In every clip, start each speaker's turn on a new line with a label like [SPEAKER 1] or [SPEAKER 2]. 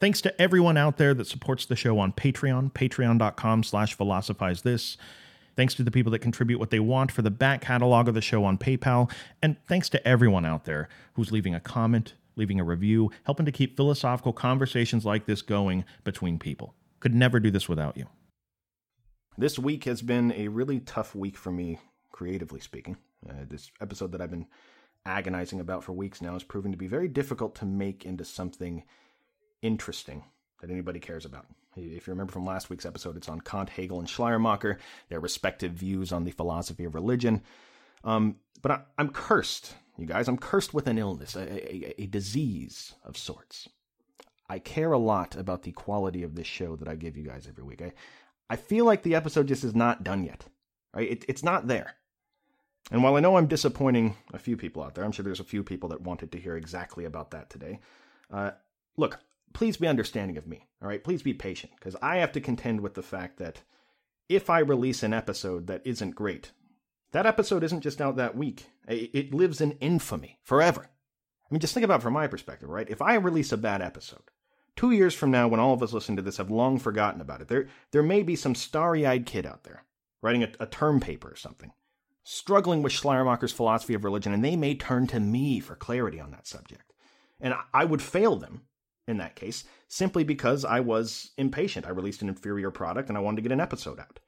[SPEAKER 1] Thanks to everyone out there that supports the show on Patreon, patreon.com slash philosophize this. Thanks to the people that contribute what they want for the back catalog of the show on PayPal. And thanks to everyone out there who's leaving a comment, leaving a review, helping to keep philosophical conversations like this going between people. Could never do this without you.
[SPEAKER 2] This week has been a really tough week for me, creatively speaking. Uh, this episode that I've been agonizing about for weeks now is proving to be very difficult to make into something interesting that anybody cares about. If you remember from last week's episode, it's on Kant, Hegel, and Schleiermacher, their respective views on the philosophy of religion. Um, but I, am cursed, you guys. I'm cursed with an illness, a, a, a disease of sorts. I care a lot about the quality of this show that I give you guys every week. I, I feel like the episode just is not done yet. Right? It, it's not there. And while I know I'm disappointing a few people out there, I'm sure there's a few people that wanted to hear exactly about that today. Uh, look, please be understanding of me. All right, please be patient because I have to contend with the fact that if I release an episode that isn't great, that episode isn't just out that week. It lives in infamy forever. I mean, just think about it from my perspective, right? If I release a bad episode, two years from now, when all of us listen to this have long forgotten about it, there there may be some starry-eyed kid out there writing a, a term paper or something, struggling with Schleiermacher's philosophy of religion, and they may turn to me for clarity on that subject. And I would fail them in that case, simply because I was impatient. I released an inferior product and I wanted to get an episode out.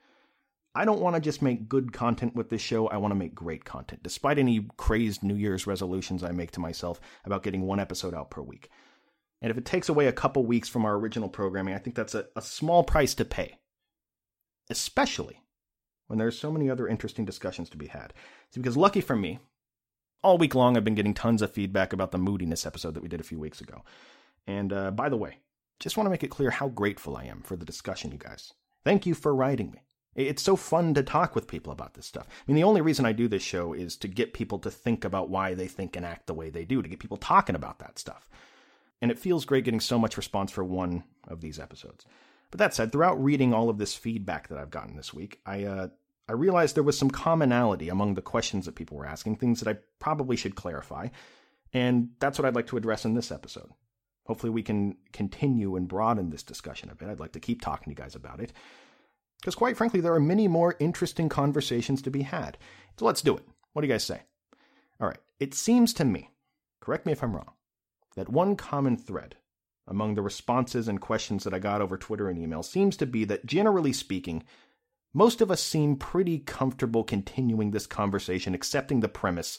[SPEAKER 2] I don't want to just make good content with this show. I want to make great content, despite any crazed New Year's resolutions I make to myself about getting one episode out per week. And if it takes away a couple weeks from our original programming, I think that's a, a small price to pay. Especially when there's so many other interesting discussions to be had. Because lucky for me, all week long I've been getting tons of feedback about the moodiness episode that we did a few weeks ago. And uh, by the way, just want to make it clear how grateful I am for the discussion, you guys. Thank you for writing me. It's so fun to talk with people about this stuff. I mean, the only reason I do this show is to get people to think about why they think and act the way they do, to get people talking about that stuff. And it feels great getting so much response for one of these episodes. But that said, throughout reading all of this feedback that I've gotten this week, I uh, I realized there was some commonality among the questions that people were asking, things that I probably should clarify, and that's what I'd like to address in this episode. Hopefully, we can continue and broaden this discussion a bit. I'd like to keep talking to you guys about it. Because, quite frankly, there are many more interesting conversations to be had. So let's do it. What do you guys say? All right. It seems to me, correct me if I'm wrong, that one common thread among the responses and questions that I got over Twitter and email seems to be that, generally speaking, most of us seem pretty comfortable continuing this conversation, accepting the premise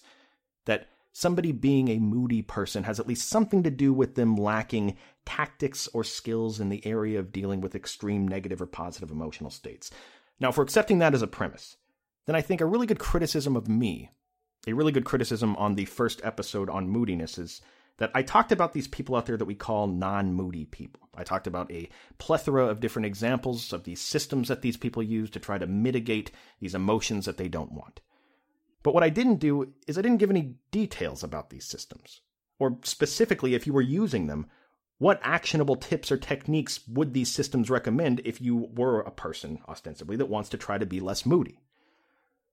[SPEAKER 2] that somebody being a moody person has at least something to do with them lacking tactics or skills in the area of dealing with extreme negative or positive emotional states. Now, for accepting that as a premise, then I think a really good criticism of me, a really good criticism on the first episode on moodiness is that I talked about these people out there that we call non moody people. I talked about a plethora of different examples of these systems that these people use to try to mitigate these emotions that they don't want. But what I didn't do is I didn't give any details about these systems. Or specifically, if you were using them, what actionable tips or techniques would these systems recommend if you were a person, ostensibly, that wants to try to be less moody?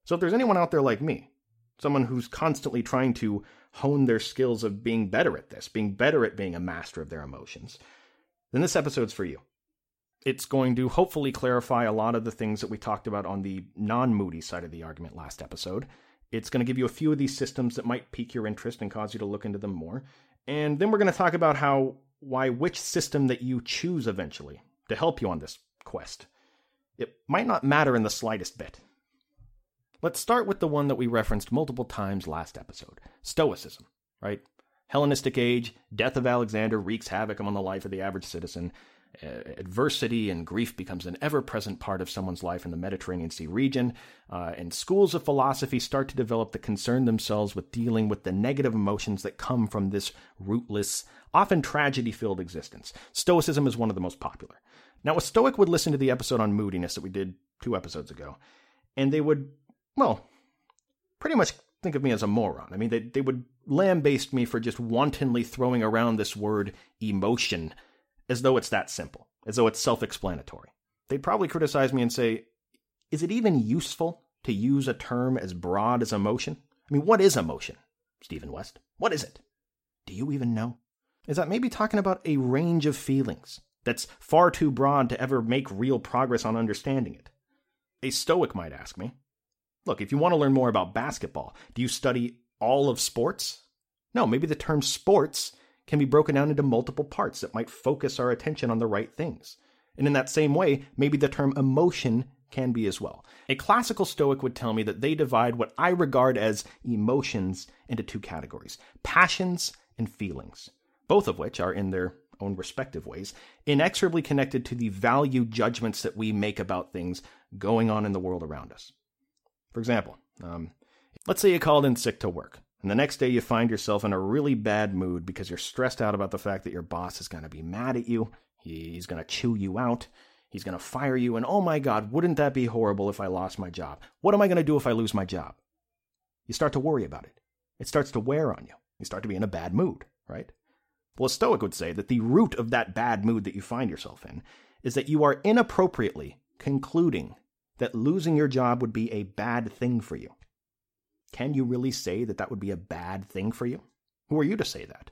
[SPEAKER 2] So if there's anyone out there like me, someone who's constantly trying to hone their skills of being better at this, being better at being a master of their emotions, then this episode's for you. It's going to hopefully clarify a lot of the things that we talked about on the non moody side of the argument last episode it's going to give you a few of these systems that might pique your interest and cause you to look into them more. And then we're going to talk about how why which system that you choose eventually to help you on this quest. It might not matter in the slightest bit. Let's start with the one that we referenced multiple times last episode Stoicism, right? Hellenistic age, death of Alexander wreaks havoc among the life of the average citizen, adversity and grief becomes an ever present part of someone's life in the Mediterranean Sea region, uh, and schools of philosophy start to develop that concern themselves with dealing with the negative emotions that come from this rootless, often tragedy filled existence. Stoicism is one of the most popular. Now, a Stoic would listen to the episode on moodiness that we did two episodes ago, and they would, well, pretty much think of me as a moron. I mean, they, they would lambaste me for just wantonly throwing around this word emotion as though it's that simple, as though it's self explanatory. They'd probably criticize me and say, is it even useful to use a term as broad as emotion? I mean, what is emotion, Stephen West? What is it? Do you even know? is that maybe talking about a range of feelings that's far too broad to ever make real progress on understanding it. A Stoic might ask me Look, if you want to learn more about basketball, do you study all of sports? No, maybe the term sports can be broken down into multiple parts that might focus our attention on the right things. And in that same way, maybe the term emotion can be as well. A classical Stoic would tell me that they divide what I regard as emotions into two categories passions and feelings, both of which are in their own respective ways, inexorably connected to the value judgments that we make about things going on in the world around us. For example, um, let's say you called in sick to work, and the next day you find yourself in a really bad mood because you're stressed out about the fact that your boss is going to be mad at you, he's going to chew you out, he's going to fire you, and oh my god, wouldn't that be horrible if I lost my job? What am I going to do if I lose my job? You start to worry about it. It starts to wear on you. You start to be in a bad mood, right? Well, a Stoic would say that the root of that bad mood that you find yourself in is that you are inappropriately concluding that losing your job would be a bad thing for you. Can you really say that that would be a bad thing for you? Who are you to say that?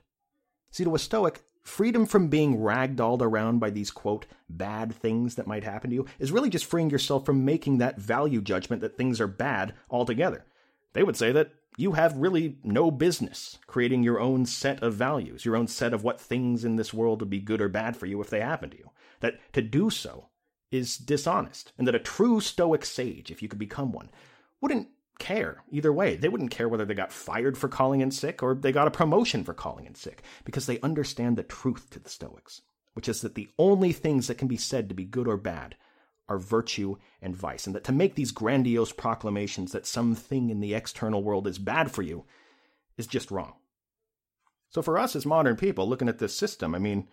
[SPEAKER 2] See, to a Stoic, freedom from being ragdolled around by these, quote, bad things that might happen to you is really just freeing yourself from making that value judgment that things are bad altogether. They would say that you have really no business creating your own set of values, your own set of what things in this world would be good or bad for you if they happen to you. That to do so is dishonest, and that a true Stoic sage, if you could become one, wouldn't care either way. They wouldn't care whether they got fired for calling in sick or they got a promotion for calling in sick, because they understand the truth to the Stoics, which is that the only things that can be said to be good or bad are virtue and vice, and that to make these grandiose proclamations that something in the external world is bad for you is just wrong. So, for us as modern people looking at this system, I mean,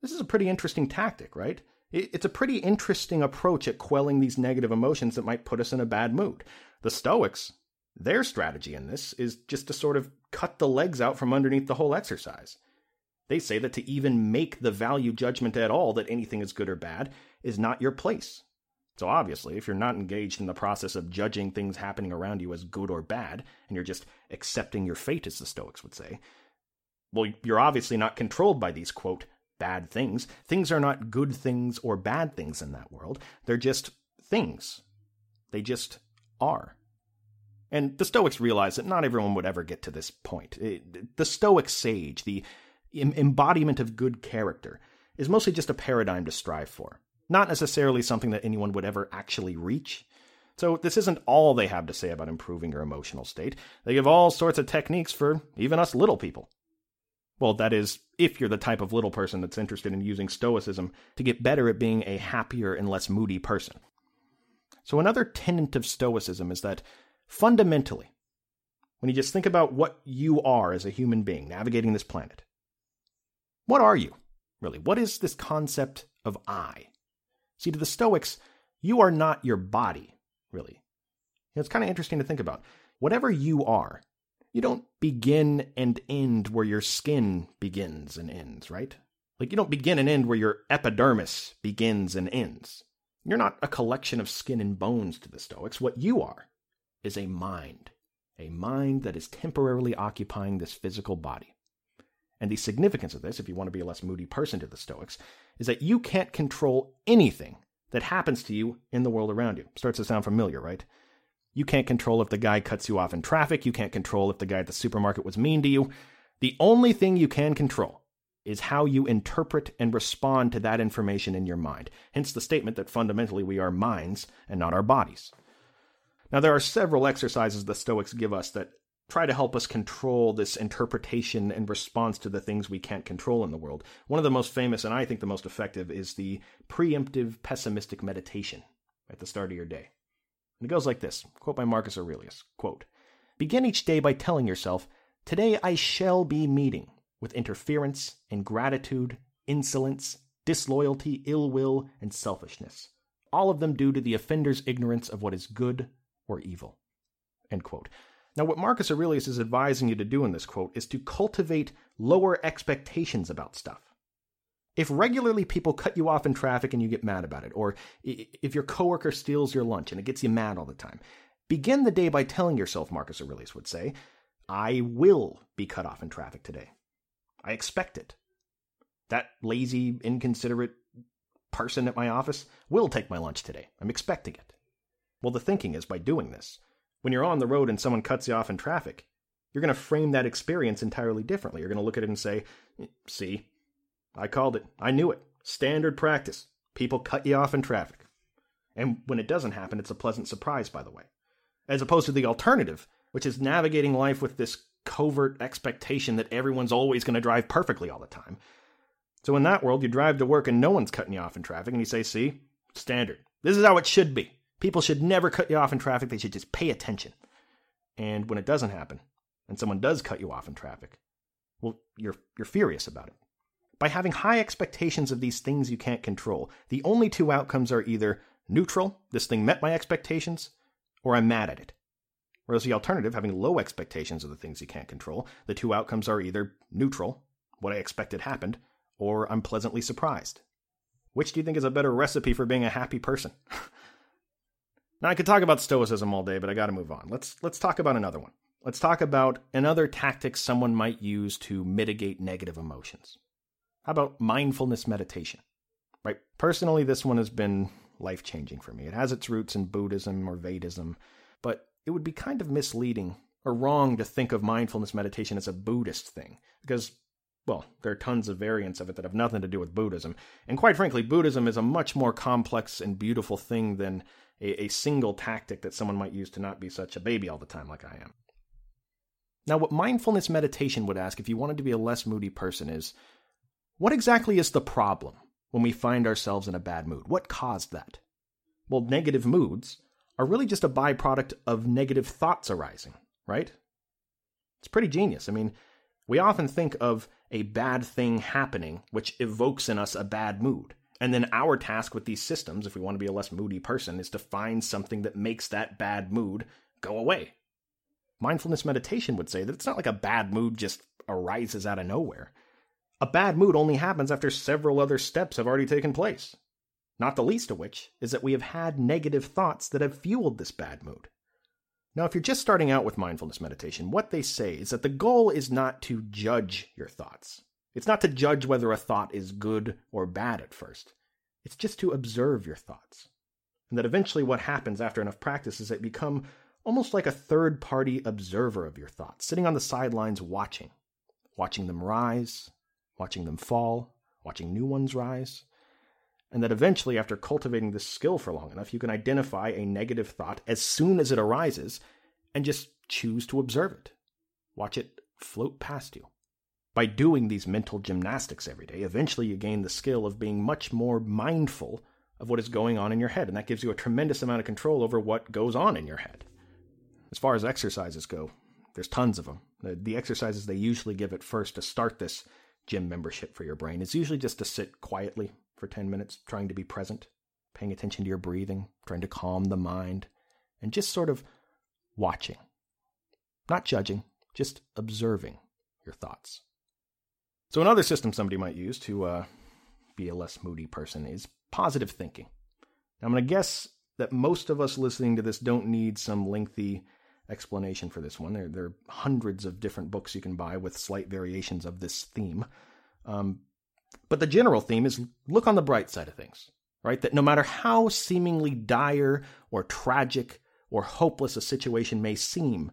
[SPEAKER 2] this is a pretty interesting tactic, right? It's a pretty interesting approach at quelling these negative emotions that might put us in a bad mood. The Stoics, their strategy in this is just to sort of cut the legs out from underneath the whole exercise. They say that to even make the value judgment at all that anything is good or bad is not your place. So obviously, if you're not engaged in the process of judging things happening around you as good or bad, and you're just accepting your fate, as the Stoics would say, well, you're obviously not controlled by these, quote, bad things. Things are not good things or bad things in that world. They're just things. They just are. And the Stoics realize that not everyone would ever get to this point. The Stoic sage, the embodiment of good character, is mostly just a paradigm to strive for, not necessarily something that anyone would ever actually reach. So, this isn't all they have to say about improving your emotional state. They give all sorts of techniques for even us little people. Well, that is, if you're the type of little person that's interested in using Stoicism to get better at being a happier and less moody person. So, another tenet of Stoicism is that fundamentally, when you just think about what you are as a human being navigating this planet, what are you, really? What is this concept of I? See, to the Stoics, you are not your body, really. It's kind of interesting to think about. Whatever you are, you don't begin and end where your skin begins and ends, right? Like you don't begin and end where your epidermis begins and ends. You're not a collection of skin and bones to the Stoics. What you are is a mind, a mind that is temporarily occupying this physical body. And the significance of this, if you want to be a less moody person to the Stoics, is that you can't control anything that happens to you in the world around you. Starts to sound familiar, right? You can't control if the guy cuts you off in traffic. You can't control if the guy at the supermarket was mean to you. The only thing you can control is how you interpret and respond to that information in your mind. Hence the statement that fundamentally we are minds and not our bodies. Now, there are several exercises the Stoics give us that try to help us control this interpretation and response to the things we can't control in the world. One of the most famous, and I think the most effective, is the preemptive pessimistic meditation at the start of your day. And it goes like this quote by Marcus Aurelius quote, Begin each day by telling yourself, Today I shall be meeting with interference, ingratitude, insolence, disloyalty, ill will, and selfishness, all of them due to the offender's ignorance of what is good or evil. Now, what Marcus Aurelius is advising you to do in this quote is to cultivate lower expectations about stuff. If regularly people cut you off in traffic and you get mad about it, or if your coworker steals your lunch and it gets you mad all the time, begin the day by telling yourself, Marcus Aurelius would say, I will be cut off in traffic today. I expect it. That lazy, inconsiderate person at my office will take my lunch today. I'm expecting it. Well, the thinking is by doing this, when you're on the road and someone cuts you off in traffic, you're going to frame that experience entirely differently. You're going to look at it and say, see, I called it. I knew it. Standard practice. People cut you off in traffic. And when it doesn't happen, it's a pleasant surprise, by the way. As opposed to the alternative, which is navigating life with this covert expectation that everyone's always going to drive perfectly all the time. So in that world, you drive to work and no one's cutting you off in traffic, and you say, see, standard. This is how it should be. People should never cut you off in traffic. They should just pay attention. And when it doesn't happen, and someone does cut you off in traffic, well, you're, you're furious about it. By having high expectations of these things you can't control, the only two outcomes are either neutral, this thing met my expectations, or I'm mad at it. Whereas the alternative, having low expectations of the things you can't control, the two outcomes are either neutral, what I expected happened, or I'm pleasantly surprised. Which do you think is a better recipe for being a happy person? Now I could talk about stoicism all day, but I got to move on. Let's let's talk about another one. Let's talk about another tactic someone might use to mitigate negative emotions. How about mindfulness meditation? Right? Personally, this one has been life-changing for me. It has its roots in Buddhism or Vedism, but it would be kind of misleading or wrong to think of mindfulness meditation as a Buddhist thing because well, there are tons of variants of it that have nothing to do with Buddhism. And quite frankly, Buddhism is a much more complex and beautiful thing than a, a single tactic that someone might use to not be such a baby all the time like I am. Now, what mindfulness meditation would ask if you wanted to be a less moody person is what exactly is the problem when we find ourselves in a bad mood? What caused that? Well, negative moods are really just a byproduct of negative thoughts arising, right? It's pretty genius. I mean, we often think of a bad thing happening, which evokes in us a bad mood. And then our task with these systems, if we want to be a less moody person, is to find something that makes that bad mood go away. Mindfulness meditation would say that it's not like a bad mood just arises out of nowhere. A bad mood only happens after several other steps have already taken place. Not the least of which is that we have had negative thoughts that have fueled this bad mood. Now, if you're just starting out with mindfulness meditation, what they say is that the goal is not to judge your thoughts. It's not to judge whether a thought is good or bad at first. It's just to observe your thoughts. And that eventually what happens after enough practice is that you become almost like a third party observer of your thoughts, sitting on the sidelines watching, watching them rise, watching them fall, watching new ones rise. And that eventually, after cultivating this skill for long enough, you can identify a negative thought as soon as it arises and just choose to observe it. Watch it float past you. By doing these mental gymnastics every day, eventually you gain the skill of being much more mindful of what is going on in your head, and that gives you a tremendous amount of control over what goes on in your head. As far as exercises go, there's tons of them. The, the exercises they usually give at first to start this gym membership for your brain is usually just to sit quietly for 10 minutes, trying to be present, paying attention to your breathing, trying to calm the mind, and just sort of watching. Not judging, just observing your thoughts. So, another system somebody might use to uh, be a less moody person is positive thinking. Now, I'm going to guess that most of us listening to this don't need some lengthy explanation for this one. There, there are hundreds of different books you can buy with slight variations of this theme. Um, but the general theme is look on the bright side of things, right? That no matter how seemingly dire or tragic or hopeless a situation may seem,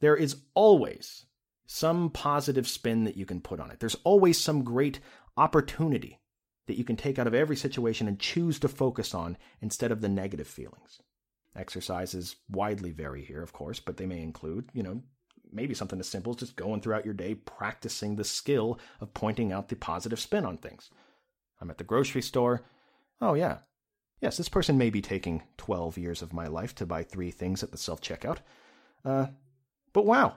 [SPEAKER 2] there is always some positive spin that you can put on it. There's always some great opportunity that you can take out of every situation and choose to focus on instead of the negative feelings. Exercises widely vary here, of course, but they may include, you know, maybe something as simple as just going throughout your day practicing the skill of pointing out the positive spin on things. I'm at the grocery store. Oh, yeah. Yes, this person may be taking 12 years of my life to buy three things at the self checkout. Uh, but wow,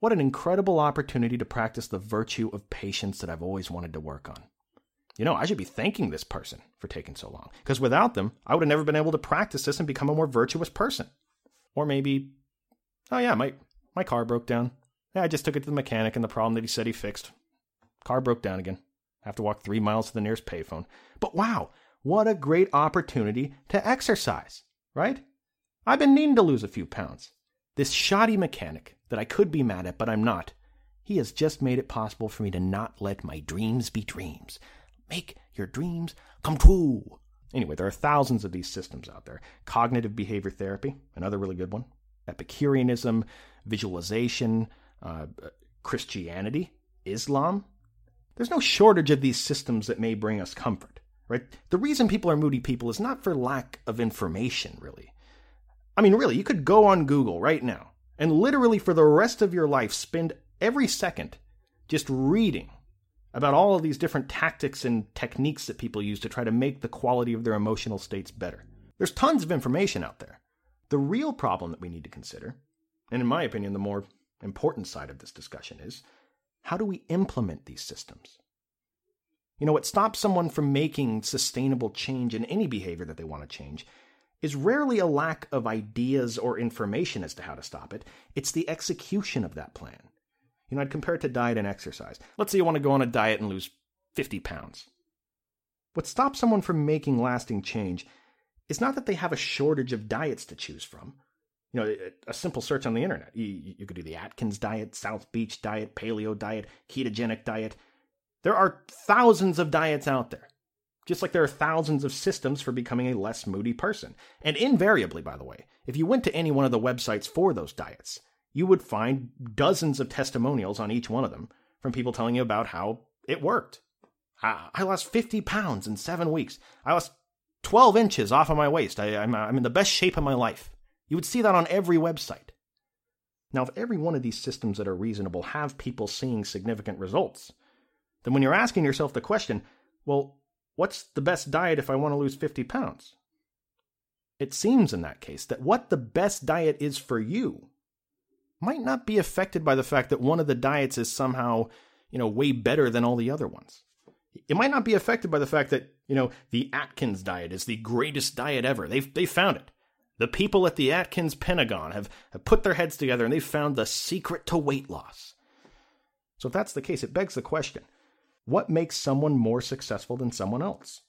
[SPEAKER 2] what an incredible opportunity to practice the virtue of patience that I've always wanted to work on. You know, I should be thanking this person for taking so long, because without them, I would have never been able to practice this and become a more virtuous person. Or maybe, oh yeah, my, my car broke down. Yeah, I just took it to the mechanic and the problem that he said he fixed. Car broke down again. Have to walk three miles to the nearest payphone. But wow, what a great opportunity to exercise, right? I've been needing to lose a few pounds. This shoddy mechanic that I could be mad at, but I'm not, He has just made it possible for me to not let my dreams be dreams. Make your dreams come true. Anyway, there are thousands of these systems out there. Cognitive behavior therapy, another really good one. Epicureanism, visualization, uh, Christianity, Islam. There's no shortage of these systems that may bring us comfort, right? The reason people are moody people is not for lack of information, really. I mean, really, you could go on Google right now and literally for the rest of your life spend every second just reading about all of these different tactics and techniques that people use to try to make the quality of their emotional states better. There's tons of information out there. The real problem that we need to consider, and in my opinion, the more important side of this discussion is how do we implement these systems? You know, what stops someone from making sustainable change in any behavior that they want to change is rarely a lack of ideas or information as to how to stop it. It's the execution of that plan. You know, I'd compare it to diet and exercise. Let's say you want to go on a diet and lose 50 pounds. What stops someone from making lasting change is not that they have a shortage of diets to choose from. You know, a simple search on the internet. You, you could do the Atkins diet, South Beach diet, paleo diet, ketogenic diet. There are thousands of diets out there. Just like there are thousands of systems for becoming a less moody person. And invariably, by the way, if you went to any one of the websites for those diets, you would find dozens of testimonials on each one of them from people telling you about how it worked. I, lost 50 pounds in seven weeks. I lost 12 inches off of my waist. I, I'm, I'm in the best shape of my life. You would see that on every website. Now, if every one of these systems that are reasonable have people seeing significant results, then when you're asking yourself the question, well, what's the best diet if I want to lose 50 pounds? It seems in that case that what the best diet is for you might not be affected by the fact that one of the diets is somehow, you know, way better than all the other ones. It might not be affected by the fact that, you know, the Atkins diet is the greatest diet ever. They've, they found it. The people at the Atkins Pentagon have, have put their heads together and they've found the secret to weight loss. So if that's the case, it begs the question what makes someone more successful than someone else?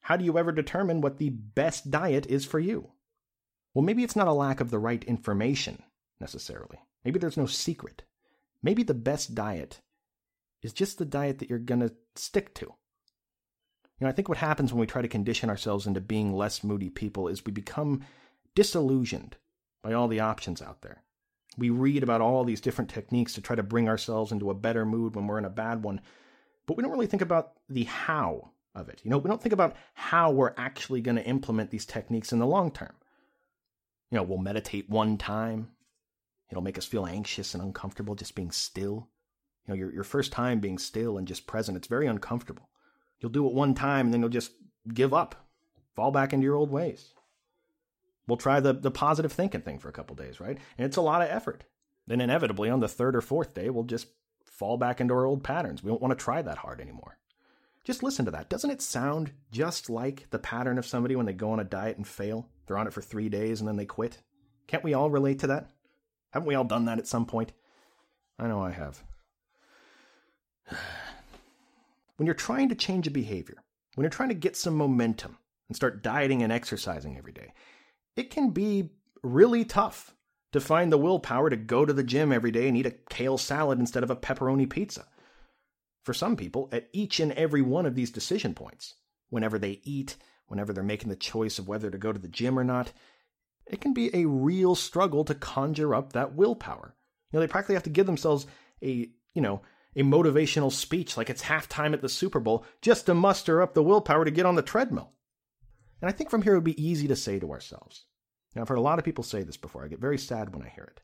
[SPEAKER 2] How do you ever determine what the best diet is for you? Well, maybe it's not a lack of the right information necessarily. Maybe there's no secret. Maybe the best diet is just the diet that you're going to stick to. You know, I think what happens when we try to condition ourselves into being less moody people is we become disillusioned by all the options out there. We read about all these different techniques to try to bring ourselves into a better mood when we're in a bad one, but we don't really think about the how of it. You know, we don't think about how we're actually going to implement these techniques in the long term. You know, we'll meditate one time, It'll make us feel anxious and uncomfortable just being still. You know, your, your first time being still and just present, it's very uncomfortable. You'll do it one time and then you'll just give up, fall back into your old ways. We'll try the, the positive thinking thing for a couple days, right? And it's a lot of effort. Then inevitably on the third or fourth day, we'll just fall back into our old patterns. We don't want to try that hard anymore. Just listen to that. Doesn't it sound just like the pattern of somebody when they go on a diet and fail? They're on it for three days and then they quit. Can't we all relate to that? Haven't we all done that at some point? I know I have. When you're trying to change a behavior, when you're trying to get some momentum and start dieting and exercising every day, it can be really tough to find the willpower to go to the gym every day and eat a kale salad instead of a pepperoni pizza. For some people, at each and every one of these decision points, whenever they eat, whenever they're making the choice of whether to go to the gym or not, it can be a real struggle to conjure up that willpower. You know, they practically have to give themselves a, you know, a motivational speech like it's halftime at the Super Bowl just to muster up the willpower to get on the treadmill. And I think from here it would be easy to say to ourselves. Now, I've heard a lot of people say this before. I get very sad when I hear it.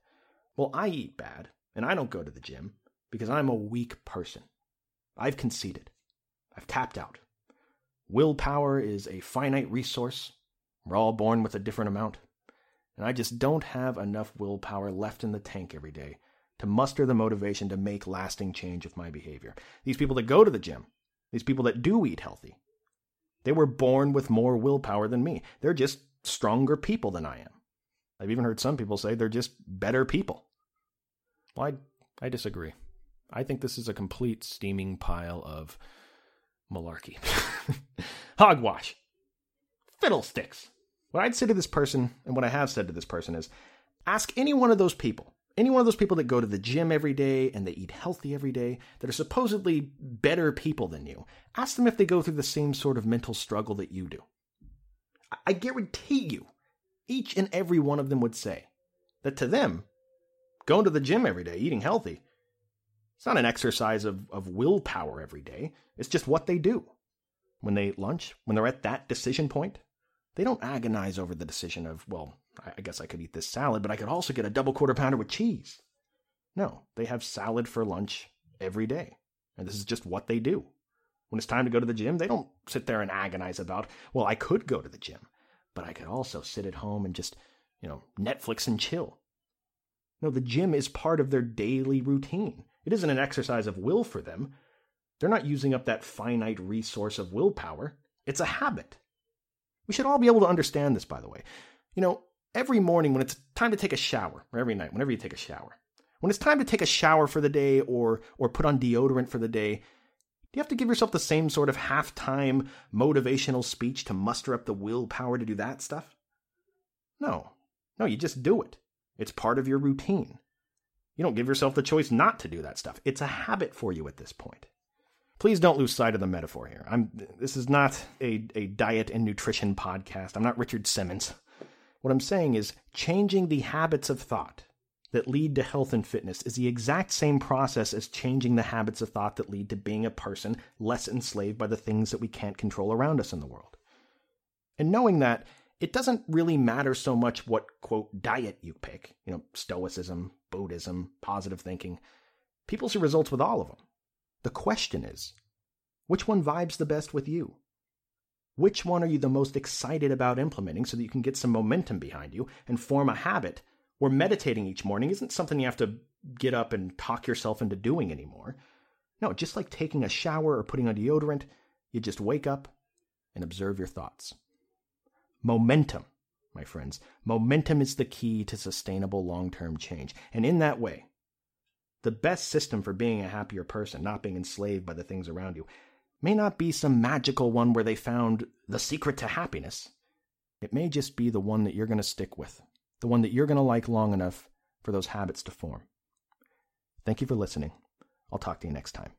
[SPEAKER 2] Well, I eat bad, and I don't go to the gym because I'm a weak person. I've conceded. I've tapped out. Willpower is a finite resource. We're all born with a different amount and I just don't have enough willpower left in the tank every day to muster the motivation to make lasting change with my behavior. These people that go to the gym, these people that do eat healthy, they were born with more willpower than me. They're just stronger people than I am. I've even heard some people say they're just better people. Well, I, I disagree. I think this is a complete steaming pile of malarkey. Hogwash. Fiddlesticks. What I'd say to this person, and what I have said to this person, is ask any one of those people, any one of those people that go to the gym every day and they eat healthy every day, that are supposedly better people than you, ask them if they go through the same sort of mental struggle that you do. I guarantee you, each and every one of them would say that to them, going to the gym every day, eating healthy, it's not an exercise of, of willpower every day. It's just what they do. When they eat lunch, when they're at that decision point, they don't agonize over the decision of, well, I guess I could eat this salad, but I could also get a double quarter pounder with cheese. No, they have salad for lunch every day. And this is just what they do. When it's time to go to the gym, they don't sit there and agonize about, well, I could go to the gym, but I could also sit at home and just, you know, Netflix and chill. No, the gym is part of their daily routine. It isn't an exercise of will for them. They're not using up that finite resource of willpower. It's a habit. We should all be able to understand this, by the way. You know, every morning when it's time to take a shower, or every night, whenever you take a shower, when it's time to take a shower for the day or or put on deodorant for the day, do you have to give yourself the same sort of halftime motivational speech to muster up the willpower to do that stuff? No. No, you just do it. It's part of your routine. You don't give yourself the choice not to do that stuff. It's a habit for you at this point. Please don't lose sight of the metaphor here. I'm this is not a, a diet and nutrition podcast. I'm not Richard Simmons. What I'm saying is changing the habits of thought that lead to health and fitness is the exact same process as changing the habits of thought that lead to being a person less enslaved by the things that we can't control around us in the world. And knowing that, it doesn't really matter so much what, quote, diet you pick, you know, Stoicism, Buddhism, positive thinking. People see results with all of them. The question is, which one vibes the best with you? Which one are you the most excited about implementing so that you can get some momentum behind you and form a habit where meditating each morning isn't something you have to get up and talk yourself into doing anymore? No, just like taking a shower or putting on deodorant, you just wake up and observe your thoughts. Momentum, my friends, momentum is the key to sustainable long term change. And in that way, the best system for being a happier person, not being enslaved by the things around you, may not be some magical one where they found the secret to happiness. It may just be the one that you're going to stick with, the one that you're going to like long enough for those habits to form. Thank you for listening. I'll talk to you next time.